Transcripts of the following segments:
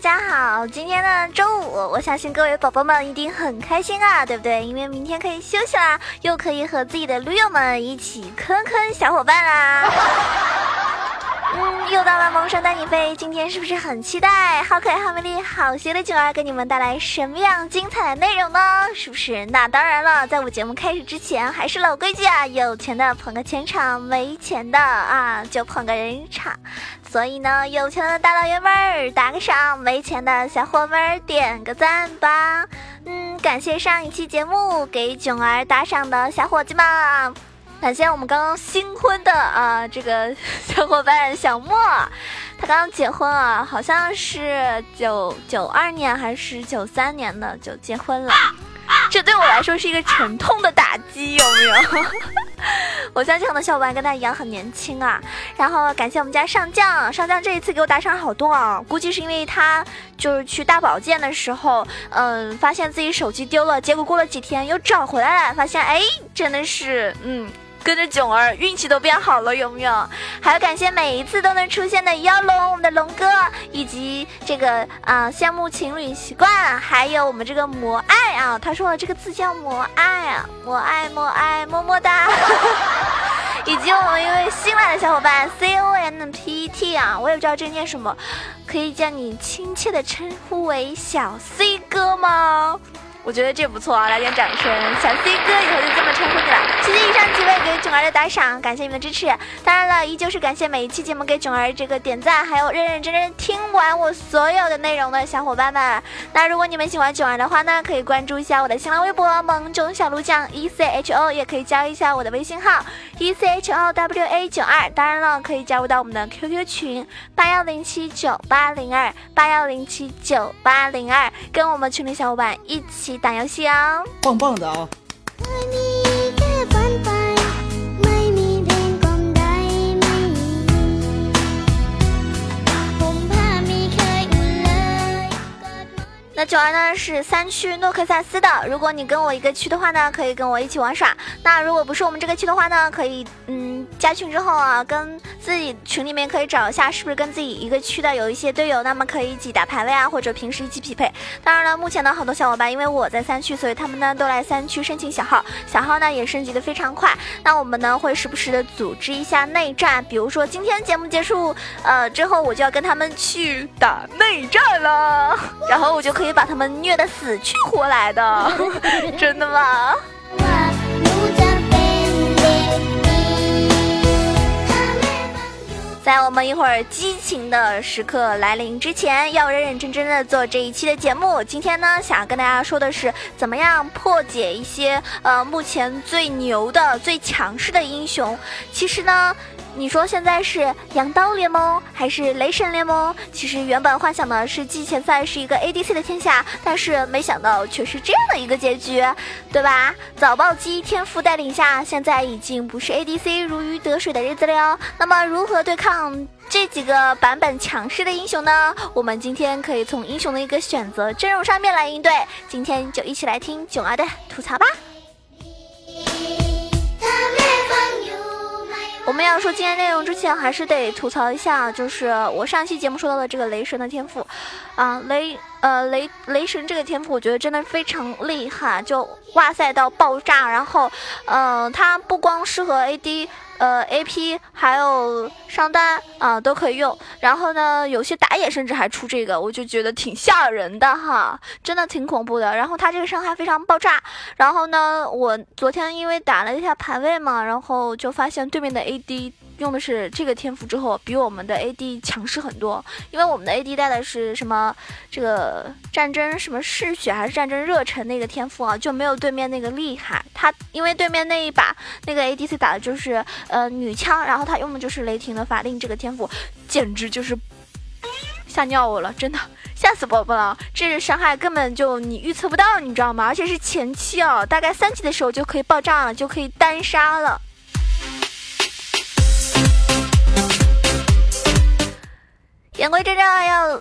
家好！今天呢周五，我相信各位宝宝们一定很开心啊，对不对？因为明天可以休息啦，又可以和自己的驴友们一起坑坑小伙伴啦。又到了萌生带你飞，今天是不是很期待？好可爱、好美丽、好邪的囧儿给你们带来什么样精彩的内容呢？是不是？那当然了，在我节目开始之前，还是老规矩啊，有钱的捧个钱场，没钱的啊就捧个人场。所以呢，有钱的大老爷们儿打个赏，没钱的小伙们儿点个赞吧。嗯，感谢上一期节目给囧儿打赏的小伙计们。感谢我们刚刚新婚的啊，这个 小伙伴小莫，他刚刚结婚啊，好像是九九二年还是九三年的就结婚了，这对我来说是一个沉痛的打击，有没有？我相信很多小伙伴跟他一样很年轻啊。然后感谢我们家上将，上将这一次给我打赏好多啊，估计是因为他就是去大保健的时候，嗯，发现自己手机丢了，结果过了几天又找回来了，发现哎，真的是嗯。跟着囧儿，运气都变好了，有没有？还要感谢每一次都能出现的妖龙，我们的龙哥，以及这个啊羡慕情侣习惯，还有我们这个魔爱啊，他说了这个字叫魔爱啊，魔爱魔爱么么哒，以及我们一位新来的小伙伴 C O N P T 啊，我也不知道这念什么，可以将你亲切的称呼为小 C 哥吗？我觉得这不错啊，来点掌声！小 C 哥以后就这么称呼你了。谢谢以上几位给囧儿的打赏，感谢你们的支持。当然了，依旧是感谢每一期节目给囧儿这个点赞，还有认认真真听完我所有的内容的小伙伴们。那如果你们喜欢囧儿的话呢，可以关注一下我的新浪微博萌囧小鹿酱 E C H O，也可以加一下我的微信号 E C H O W A 九二。当然了，可以加入到我们的 QQ 群八幺零七九八零二八幺零七九八零二，跟我们群里小伙伴一起。打游戏哦，棒棒的啊！那九儿呢是三区诺克萨斯的，如果你跟我一个区的话呢，可以跟我一起玩耍。那如果不是我们这个区的话呢，可以嗯加群之后啊，跟自己群里面可以找一下是不是跟自己一个区的有一些队友，那么可以一起打排位啊，或者平时一起匹配。当然了，目前呢好多小伙伴因为我在三区，所以他们呢都来三区申请小号，小号呢也升级的非常快。那我们呢会时不时的组织一下内战，比如说今天节目结束呃之后，我就要跟他们去打内战了，然后我就可以。可以把他们虐得死去活来的，真的吗？在我们一会儿激情的时刻来临之前，要认认真真的做这一期的节目。今天呢，想要跟大家说的是，怎么样破解一些呃目前最牛的、最强势的英雄。其实呢。你说现在是羊刀联盟还是雷神联盟？其实原本幻想的是季前赛是一个 ADC 的天下，但是没想到却是这样的一个结局，对吧？早暴击天赋带领下，现在已经不是 ADC 如鱼得水的日子了哟。那么如何对抗这几个版本强势的英雄呢？我们今天可以从英雄的一个选择阵容上面来应对。今天就一起来听囧儿的吐槽吧。我们要说今天内容之前，还是得吐槽一下，就是我上期节目说到的这个雷神的天赋，啊，雷呃雷雷神这个天赋，我觉得真的非常厉害，就哇塞到爆炸，然后，嗯，它不光适合 AD。呃，A P 还有上单啊都可以用，然后呢，有些打野甚至还出这个，我就觉得挺吓人的哈，真的挺恐怖的。然后他这个伤害非常爆炸，然后呢，我昨天因为打了一下排位嘛，然后就发现对面的 A D。用的是这个天赋之后，比我们的 AD 强势很多。因为我们的 AD 带的是什么？这个战争什么嗜血还是战争热忱那个天赋啊，就没有对面那个厉害。他因为对面那一把那个 ADC 打的就是呃女枪，然后他用的就是雷霆的法令这个天赋，简直就是吓尿我了，真的吓死宝宝了。这伤害根本就你预测不到，你知道吗？而且是前期哦，大概三级的时候就可以爆炸了，就可以单杀了。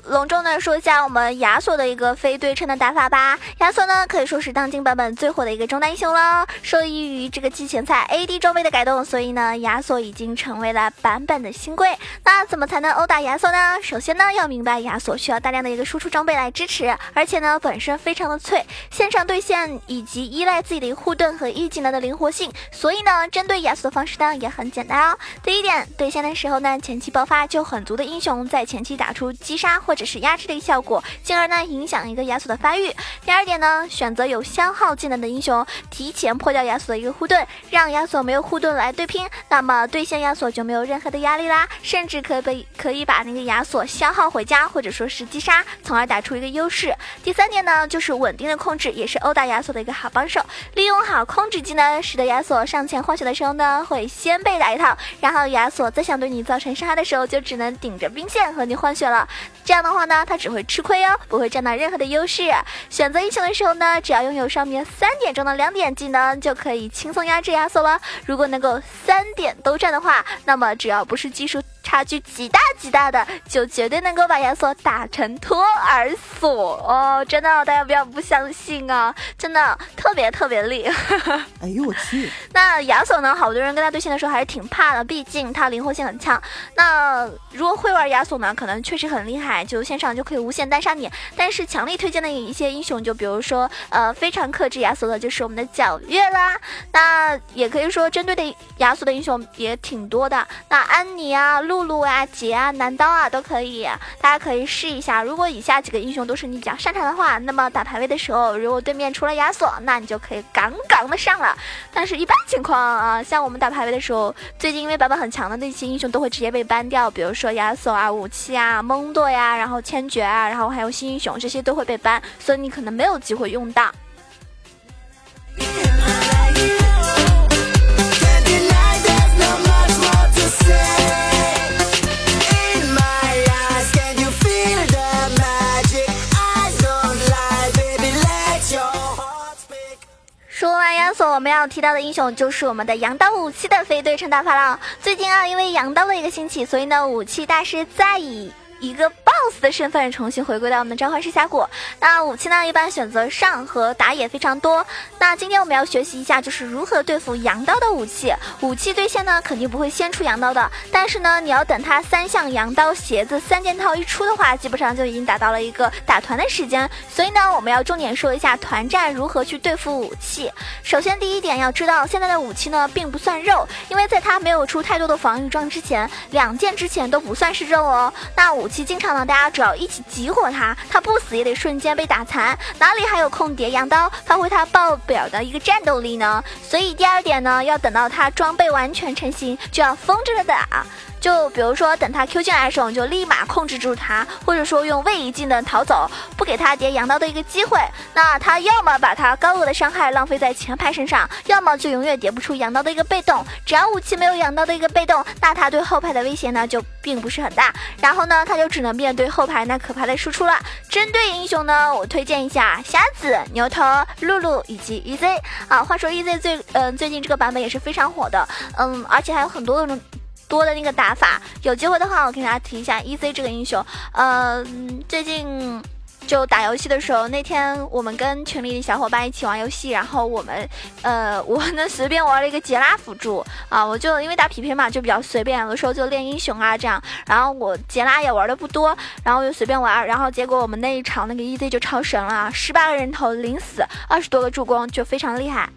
隆重的说一下我们亚索的一个非对称的打法吧。亚索呢可以说是当今版本最火的一个中单英雄了。受益于这个季前赛 AD 装备的改动，所以呢亚索已经成为了版本的新贵。那怎么才能殴打亚索呢？首先呢要明白亚索需要大量的一个输出装备来支持，而且呢本身非常的脆，线上对线以及依赖自己的一个护盾和 E 技能的灵活性。所以呢针对亚索的方式呢也很简单哦。第一点，对线的时候呢前期爆发就很足的英雄在前。期打出击杀或者是压制的一个效果，进而呢影响一个亚索的发育。第二点呢，选择有消耗技能的英雄，提前破掉亚索的一个护盾，让亚索没有护盾来对拼，那么对线亚索就没有任何的压力啦，甚至可以被可以把那个亚索消耗回家，或者说是击杀，从而打出一个优势。第三点呢，就是稳定的控制，也是殴打亚索的一个好帮手。利用好控制技能，使得亚索上前换血的时候呢，会先被打一套，然后亚索再想对你造成伤害的时候，就只能顶着兵线和你。换血了，这这样的话呢，他只会吃亏哦，不会占到任何的优势。选择英雄的时候呢，只要拥有上面三点中的两点技能，就可以轻松压制亚索了。如果能够三点都占的话，那么只要不是技术。差距极大极大的，就绝对能够把亚索打成托儿所哦！真的，大家不要不相信啊！真的特别特别厉害。哎呦我去！那亚索呢？好多人跟他对线的时候还是挺怕的，毕竟他灵活性很强。那如果会玩亚索呢，可能确实很厉害，就线上就可以无限单杀你。但是强力推荐的一些英雄，就比如说呃非常克制亚索的，就是我们的皎月啦。那也可以说针对的亚索的英雄也挺多的。那安妮啊，露。露露啊，杰啊，男刀啊，都可以，大家可以试一下。如果以下几个英雄都是你比较擅长的话，那么打排位的时候，如果对面出了亚索，那你就可以杠杠的上了。但是，一般情况啊，像我们打排位的时候，最近因为版本很强的那些英雄都会直接被 ban 掉，比如说亚索啊、武器啊、蒙多呀，然后千珏啊，然后还有新英雄，这些都会被 ban，所以你可能没有机会用到。说完亚索我们要提到的英雄就是我们的羊刀武器的非对称大法了。最近啊，因为羊刀的一个兴起，所以呢，武器大师在以一个。boss 的身份重新回归到我们的召唤师峡谷。那武器呢，一般选择上和打野非常多。那今天我们要学习一下，就是如何对付羊刀的武器。武器对线呢，肯定不会先出羊刀的。但是呢，你要等它三项羊刀、鞋子三件套一出的话，基本上就已经达到了一个打团的时间。所以呢，我们要重点说一下团战如何去对付武器。首先第一点要知道，现在的武器呢并不算肉，因为在它没有出太多的防御装之前，两件之前都不算是肉哦。那武器经常呢，大家只要一起集火他，他不死也得瞬间被打残，哪里还有空叠羊刀，发挥他爆表的一个战斗力呢？所以第二点呢，要等到他装备完全成型，就要疯着的打。就比如说，等他 Q 进来的时候，你就立马控制住他，或者说用位移技能逃走，不给他叠羊刀的一个机会。那他要么把他高额的伤害浪费在前排身上，要么就永远叠不出羊刀的一个被动。只要武器没有羊刀的一个被动，那他对后排的威胁呢就并不是很大。然后呢，他就只能面对后排那可怕的输出了。针对英雄呢，我推荐一下瞎子、牛头、露露以及 EZ 啊。话说 EZ 最嗯最近这个版本也是非常火的，嗯，而且还有很多的种。多的那个打法，有机会的话，我给大家提一下 E C 这个英雄。呃，最近就打游戏的时候，那天我们跟群里的小伙伴一起玩游戏，然后我们，呃，我呢随便玩了一个杰拉辅助啊，我就因为打匹配嘛，就比较随便，有的时候就练英雄啊这样。然后我杰拉也玩的不多，然后就随便玩，然后结果我们那一场那个 E Z 就超神了，十八个人头零死，二十多个助攻，就非常厉害。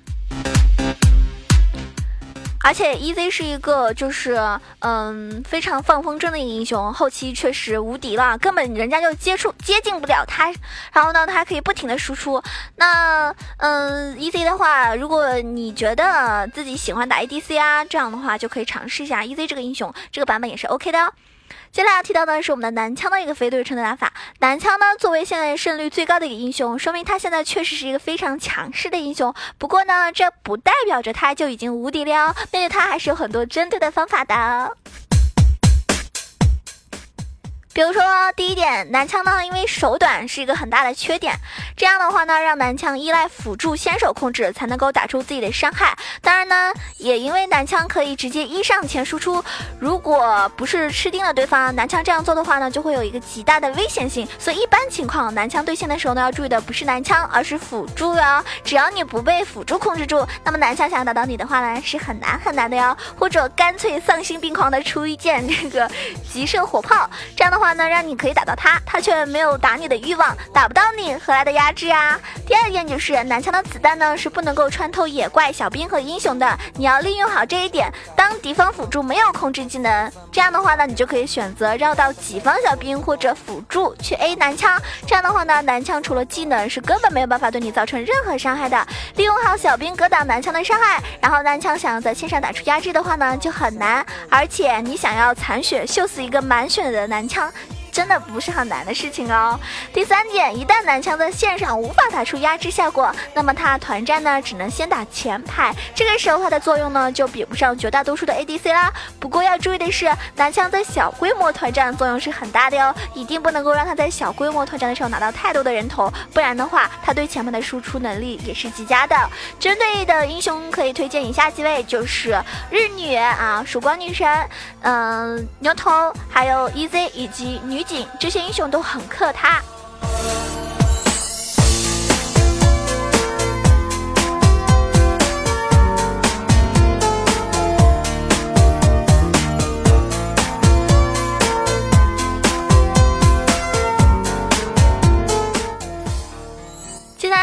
而且 E Z 是一个就是嗯非常放风筝的一个英雄，后期确实无敌了，根本人家就接触接近不了他。然后呢，他可以不停的输出。那嗯 E Z 的话，如果你觉得自己喜欢打 A D C 啊，这样的话就可以尝试一下 E Z 这个英雄，这个版本也是 O K 的哦。接下来要提到的是我们的男枪的一个非对称的打法。男枪呢，作为现在胜率最高的一个英雄，说明他现在确实是一个非常强势的英雄。不过呢，这不代表着他就已经无敌了，面对他还是有很多针对的方法的。比如说，第一点，男枪呢，因为手短是一个很大的缺点，这样的话呢，让男枪依赖辅助先手控制才能够打出自己的伤害。当然呢，也因为男枪可以直接一上前输出，如果不是吃定了对方，男枪这样做的话呢，就会有一个极大的危险性。所以一般情况，男枪对线的时候呢，要注意的不是男枪，而是辅助哟。只要你不被辅助控制住，那么男枪想要打到你的话呢，是很难很难的哟。或者干脆丧心病狂的出一件这个极射火炮，这样的话。话呢，让你可以打到他，他却没有打你的欲望，打不到你，何来的压制啊？第二点就是男枪的子弹呢是不能够穿透野怪、小兵和英雄的，你要利用好这一点。当敌方辅助没有控制技能，这样的话呢，你就可以选择绕到己方小兵或者辅助去 A 男枪。这样的话呢，男枪除了技能是根本没有办法对你造成任何伤害的。利用好小兵格挡男枪的伤害，然后男枪想要在线上打出压制的话呢，就很难。而且你想要残血秀死一个满血的男枪。真的不是很难的事情哦。第三点，一旦男枪在线上无法打出压制效果，那么他团战呢只能先打前排，这个时候它的作用呢就比不上绝大多数的 ADC 啦。不过要注意的是，男枪在小规模团战作用是很大的哟，一定不能够让他在小规模团战的时候拿到太多的人头，不然的话，他对前排的输出能力也是极佳的。针对的英雄可以推荐以下几位，就是日女啊，曙光女神，嗯，牛头，还有 EZ 以及女。这些英雄都很克他。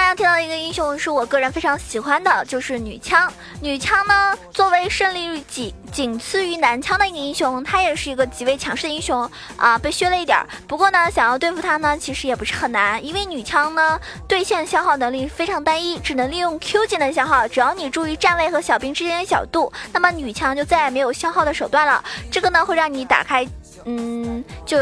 接下来要提到一个英雄，是我个人非常喜欢的，就是女枪。女枪呢，作为胜利率几？仅次于男枪的一个英雄，他也是一个极为强势的英雄啊，被削了一点儿。不过呢，想要对付他呢，其实也不是很难，因为女枪呢对线消耗能力非常单一，只能利用 Q 技能消耗。只要你注意站位和小兵之间的角度，那么女枪就再也没有消耗的手段了。这个呢会让你打开，嗯，就。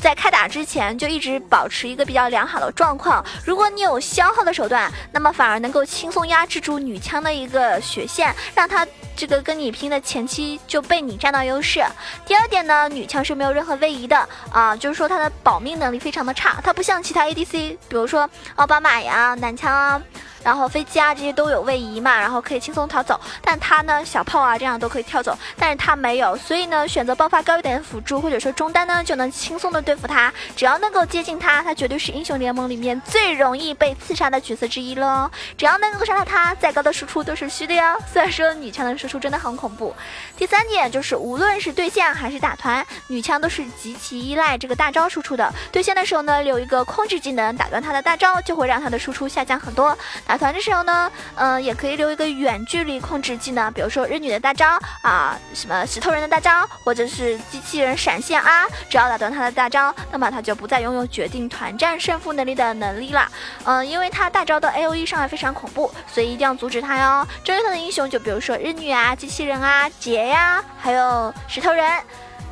在开打之前就一直保持一个比较良好的状况。如果你有消耗的手段，那么反而能够轻松压制住女枪的一个血线，让她这个跟你拼的前期就被你占到优势。第二点呢，女枪是没有任何位移的啊，就是说她的保命能力非常的差，它不像其他 ADC，比如说奥巴马呀、男枪啊。然后飞机啊这些都有位移嘛，然后可以轻松逃走。但他呢，小炮啊这样都可以跳走，但是他没有，所以呢，选择爆发高一点的辅助或者说中单呢，就能轻松的对付他。只要能够接近他，他绝对是英雄联盟里面最容易被刺杀的角色之一喽。只要能够杀到他，再高的输出都是虚的哟。虽然说女枪的输出真的很恐怖。第三点就是，无论是对线还是打团，女枪都是极其依赖这个大招输出的。对线的时候呢，留一个控制技能打断他的大招，就会让他的输出下降很多。打团的时候呢，嗯，也可以留一个远距离控制技能，比如说日女的大招啊，什么石头人的大招，或者是机器人闪现啊，只要打断他的大招，那么他就不再拥有决定团战胜负能力的能力了。嗯，因为他大招的 A O E 伤害非常恐怖，所以一定要阻止他哟。针对他的英雄，就比如说日女啊、机器人啊、杰呀，还有石头人。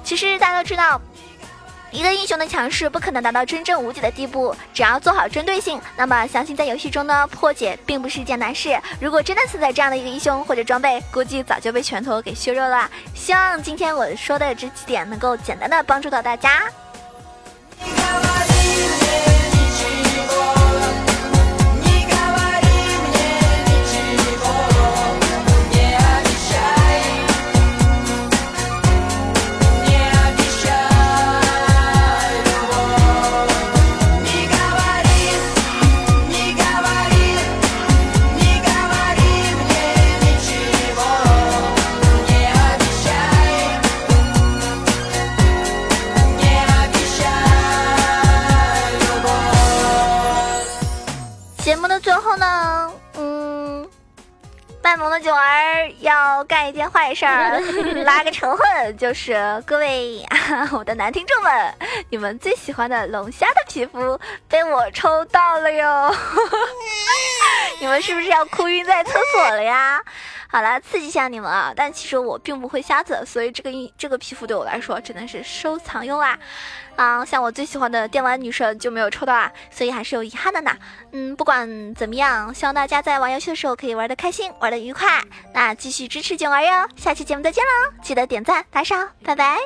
其实大家都知道。一个英雄的强势不可能达到真正无解的地步，只要做好针对性，那么相信在游戏中呢破解并不是一件难事。如果真的存在这样的一个英雄或者装备，估计早就被拳头给削弱了。希望今天我说的这几点能够简单的帮助到大家。要干一件坏事儿，拉个仇恨，就是各位我的男听众们，你们最喜欢的龙虾的皮肤被我抽到了哟，你们是不是要哭晕在厕所了呀？好了，刺激一下你们啊！但其实我并不会瞎子，所以这个这个皮肤对我来说真的是收藏用啊。啊，像我最喜欢的电玩女神就没有抽到啊，所以还是有遗憾的呢。嗯，不管怎么样，希望大家在玩游戏的时候可以玩的开心，玩的愉快。那继续支持囧儿哟，下期节目再见喽！记得点赞打赏，拜拜。